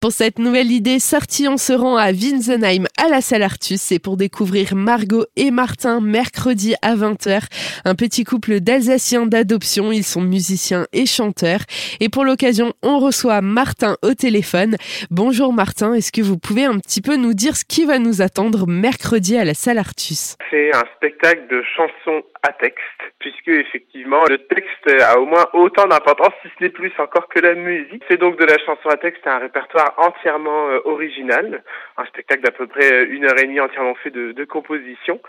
Pour cette nouvelle idée sortie, on se rend à Winsenheim à la salle Artus. C'est pour découvrir Margot et Martin mercredi à 20h. Un petit couple d'Alsaciens d'adoption. Ils sont musiciens et chanteurs. Et pour l'occasion, on reçoit Martin au téléphone. Bonjour Martin, est-ce que vous pouvez un petit peu nous dire ce qui va nous attendre mercredi à la salle Artus? C'est un spectacle de chansons à texte, puisque effectivement le texte a au moins autant d'importance, si ce n'est plus encore que la musique. C'est donc de la chanson à texte, un répertoire entièrement euh, original, un spectacle d'à peu près euh, une heure et demie entièrement fait de, de compositions.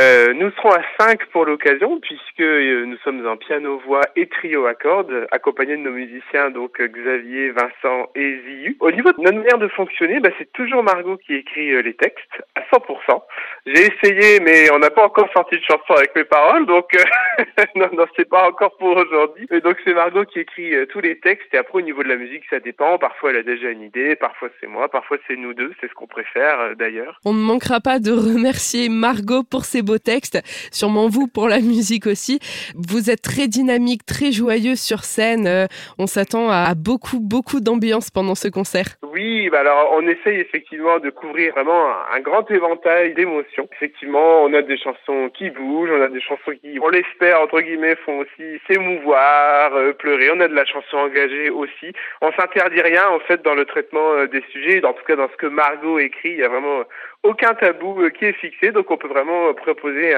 Euh, nous serons à cinq pour l'occasion, puisque euh, nous sommes en piano-voix et trio à cordes, accompagnés de nos musiciens, donc Xavier, Vincent et Ziyu. Au niveau de notre manière de fonctionner, bah, c'est toujours Margot qui écrit les textes, à 100%. J'ai essayé, mais on n'a pas encore sorti de chanson avec mes paroles, donc non, non, c'est pas encore pour aujourd'hui. Mais donc c'est Margot qui écrit tous les textes, et après au niveau de la musique, ça dépend. Parfois elle a déjà une idée, parfois c'est moi, parfois c'est nous deux, c'est ce qu'on préfère euh, d'ailleurs. On ne manquera pas de remercier Margot pour ses beaux textes, sûrement vous pour la musique aussi. Vous êtes très dynamique, très joyeux sur scène. Euh, on s'attend à beaucoup, beaucoup d'ambiance pendant ce concert. Oui, bah alors on essaye effectivement de couvrir vraiment un, grand éventail d'émotions. Effectivement, on a des chansons qui bougent, on a des chansons qui, on l'espère entre guillemets, font aussi s'émouvoir, euh, pleurer. On a de la chanson engagée aussi. On s'interdit rien en fait dans le traitement euh, des sujets. En tout cas, dans ce que Margot écrit, il y a vraiment aucun tabou euh, qui est fixé. Donc, on peut vraiment euh, proposer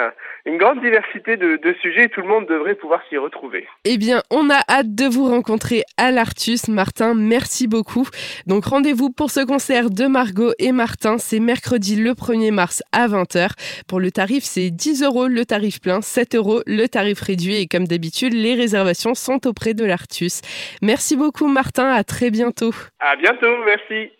une grande diversité de, de, sujets et tout le monde devrait pouvoir s'y retrouver. Eh bien, on a hâte de vous rencontrer à l'Artus. Martin, merci beaucoup. Donc, rendez-vous pour ce concert de Margot et Martin. C'est mercredi le 1er mars à 20h. Pour le tarif, c'est 10 euros le tarif plein, 7 euros le tarif réduit. Et comme d'habitude, les réservations sont auprès de l'Artus. Merci beaucoup, Martin. À très bientôt. À bientôt. Merci.